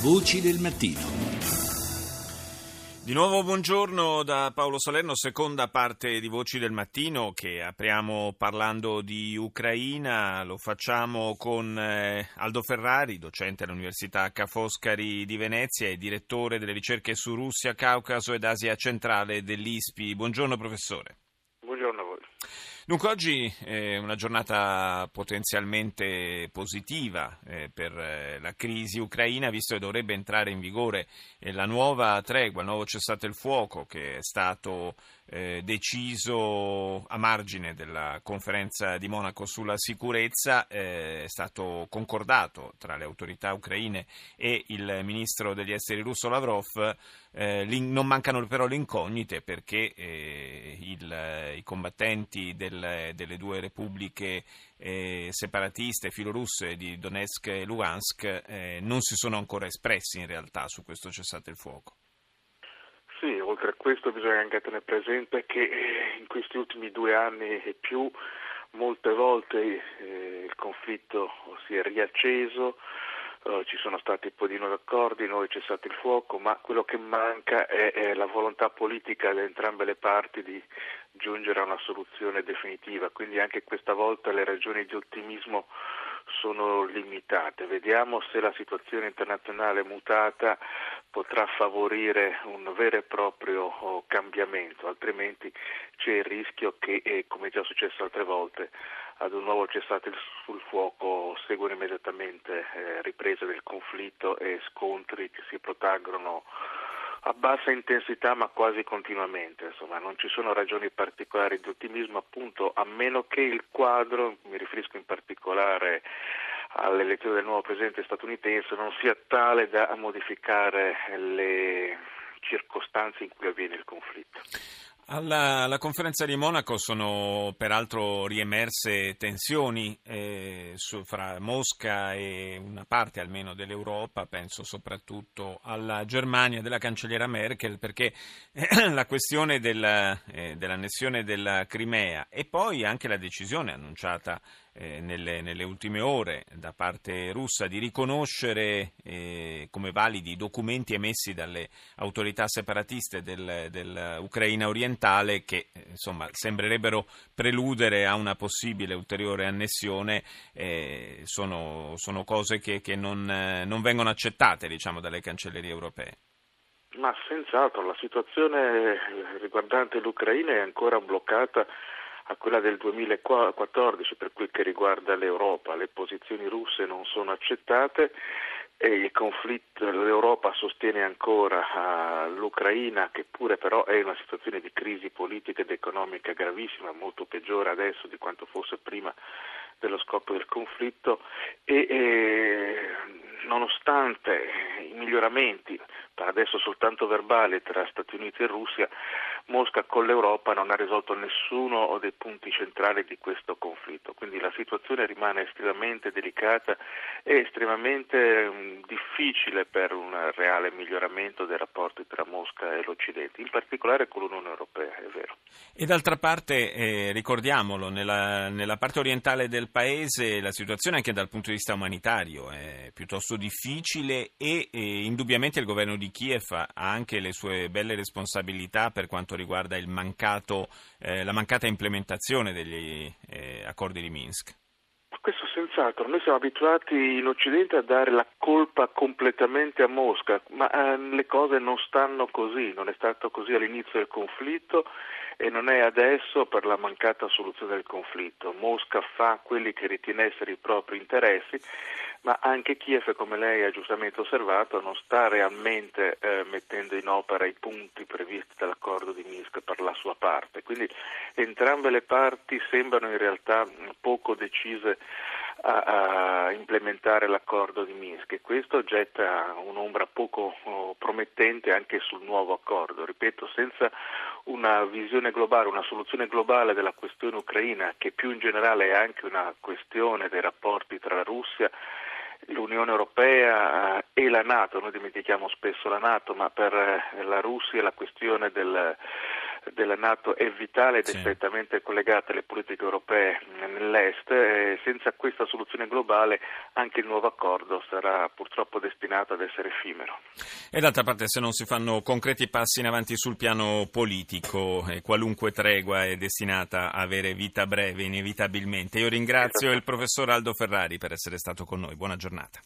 Voci del mattino. Di nuovo buongiorno da Paolo Salerno, seconda parte di Voci del Mattino che apriamo parlando di Ucraina, lo facciamo con eh, Aldo Ferrari, docente all'Università Ca' Foscari di Venezia e direttore delle ricerche su Russia, Caucaso ed Asia centrale dell'ISPI. Buongiorno professore. Dunque oggi è una giornata potenzialmente positiva eh, per eh, la crisi ucraina, visto che dovrebbe entrare in vigore eh, la nuova tregua, il nuovo cessate il fuoco che è stato eh, deciso a margine della conferenza di Monaco sulla sicurezza, eh, è stato concordato tra le autorità ucraine e il ministro degli esteri russo Lavrov. Eh, non mancano però le incognite perché eh, il, i combattenti del, delle due repubbliche eh, separatiste filorusse di Donetsk e Lugansk eh, non si sono ancora espressi in realtà su questo cessate il fuoco. Sì, oltre a questo bisogna anche tenere presente che eh, in questi ultimi due anni e più molte volte eh, il conflitto si è riacceso, eh, ci sono stati poi di nuovi accordi, nuovi cessati il fuoco, ma quello che manca è, è la volontà politica di entrambe le parti di giungere a una soluzione definitiva, quindi anche questa volta le ragioni di ottimismo sono limitate. Vediamo se la situazione internazionale mutata potrà favorire un vero e proprio oh, cambiamento, altrimenti c'è il rischio che, eh, come già successo altre volte, ad un nuovo cessate sul fuoco seguono immediatamente eh, riprese del conflitto e scontri che si protraggono a bassa intensità ma quasi continuamente, insomma non ci sono ragioni particolari di ottimismo appunto a meno che il quadro, mi riferisco in particolare all'elezione del nuovo presidente statunitense, non sia tale da modificare le circostanze in cui avviene il conflitto. Alla, alla, conferenza di Monaco sono peraltro riemerse tensioni eh, su, fra Mosca e una parte almeno dell'Europa, penso soprattutto alla Germania della cancelliera Merkel, perché eh, la questione della, eh, dell'annessione della Crimea e poi anche la decisione annunciata eh, nelle, nelle, ultime ore da parte russa di riconoscere eh, come validi i documenti emessi dalle autorità separatiste del, dell'Ucraina orientale che eh, insomma, sembrerebbero preludere a una possibile ulteriore annessione, eh, sono, sono, cose che, che non, eh, non, vengono accettate diciamo, dalle cancellerie europee. Ma senz'altro la situazione riguardante l'Ucraina è ancora bloccata a quella del 2014 per quel che riguarda l'Europa. Le posizioni russe non sono accettate e l'Europa sostiene ancora l'Ucraina che pure però è in una situazione di crisi politica ed economica gravissima, molto peggiore adesso di quanto fosse prima dello scoppio del conflitto e, e nonostante i miglioramenti, per adesso soltanto verbali, tra Stati Uniti e Russia, Mosca con l'Europa non ha risolto nessuno dei punti centrali di questo conflitto, quindi la situazione rimane estremamente delicata e estremamente um, difficile per un reale miglioramento dei rapporti tra Mosca e l'Occidente, in particolare con l'Unione Europea, è vero. E d'altra parte, eh, ricordiamolo, nella, nella parte orientale del paese la situazione anche dal punto di vista umanitario è piuttosto difficile e, e indubbiamente il governo di Kiev ha anche le sue belle responsabilità per quanto riguarda mancato, eh, la mancata implementazione degli eh, accordi di Minsk. Questo senz'altro, noi siamo abituati in Occidente a dare la colpa completamente a Mosca, ma eh, le cose non stanno così, non è stato così all'inizio del conflitto e non è adesso per la mancata soluzione del conflitto. Mosca fa quelli che ritiene essere i propri interessi, ma anche Kiev, come lei ha giustamente osservato, non sta realmente eh, mettendo in opera i punti previsti dall'accordo di Minsk per la sua parte. Quindi entrambe le parti sembrano in realtà poco decise a, a, implementare l'accordo di Minsk e questo getta un'ombra poco oh, promettente anche sul nuovo accordo. Ripeto, senza una visione globale, una soluzione globale della questione ucraina, che più in generale è anche una questione dei rapporti tra la Russia l'Unione Europea eh, e la Nato, noi dimentichiamo spesso la Nato, ma per eh, la Russia la questione del della Nato è vitale ed è sì. strettamente collegata alle politiche europee nell'Est senza questa soluzione globale anche il nuovo accordo sarà purtroppo destinato ad essere effimero. E d'altra parte se non si fanno concreti passi in avanti sul piano politico eh, qualunque tregua è destinata a avere vita breve inevitabilmente. Io ringrazio il professor Aldo Ferrari per essere stato con noi. Buona giornata.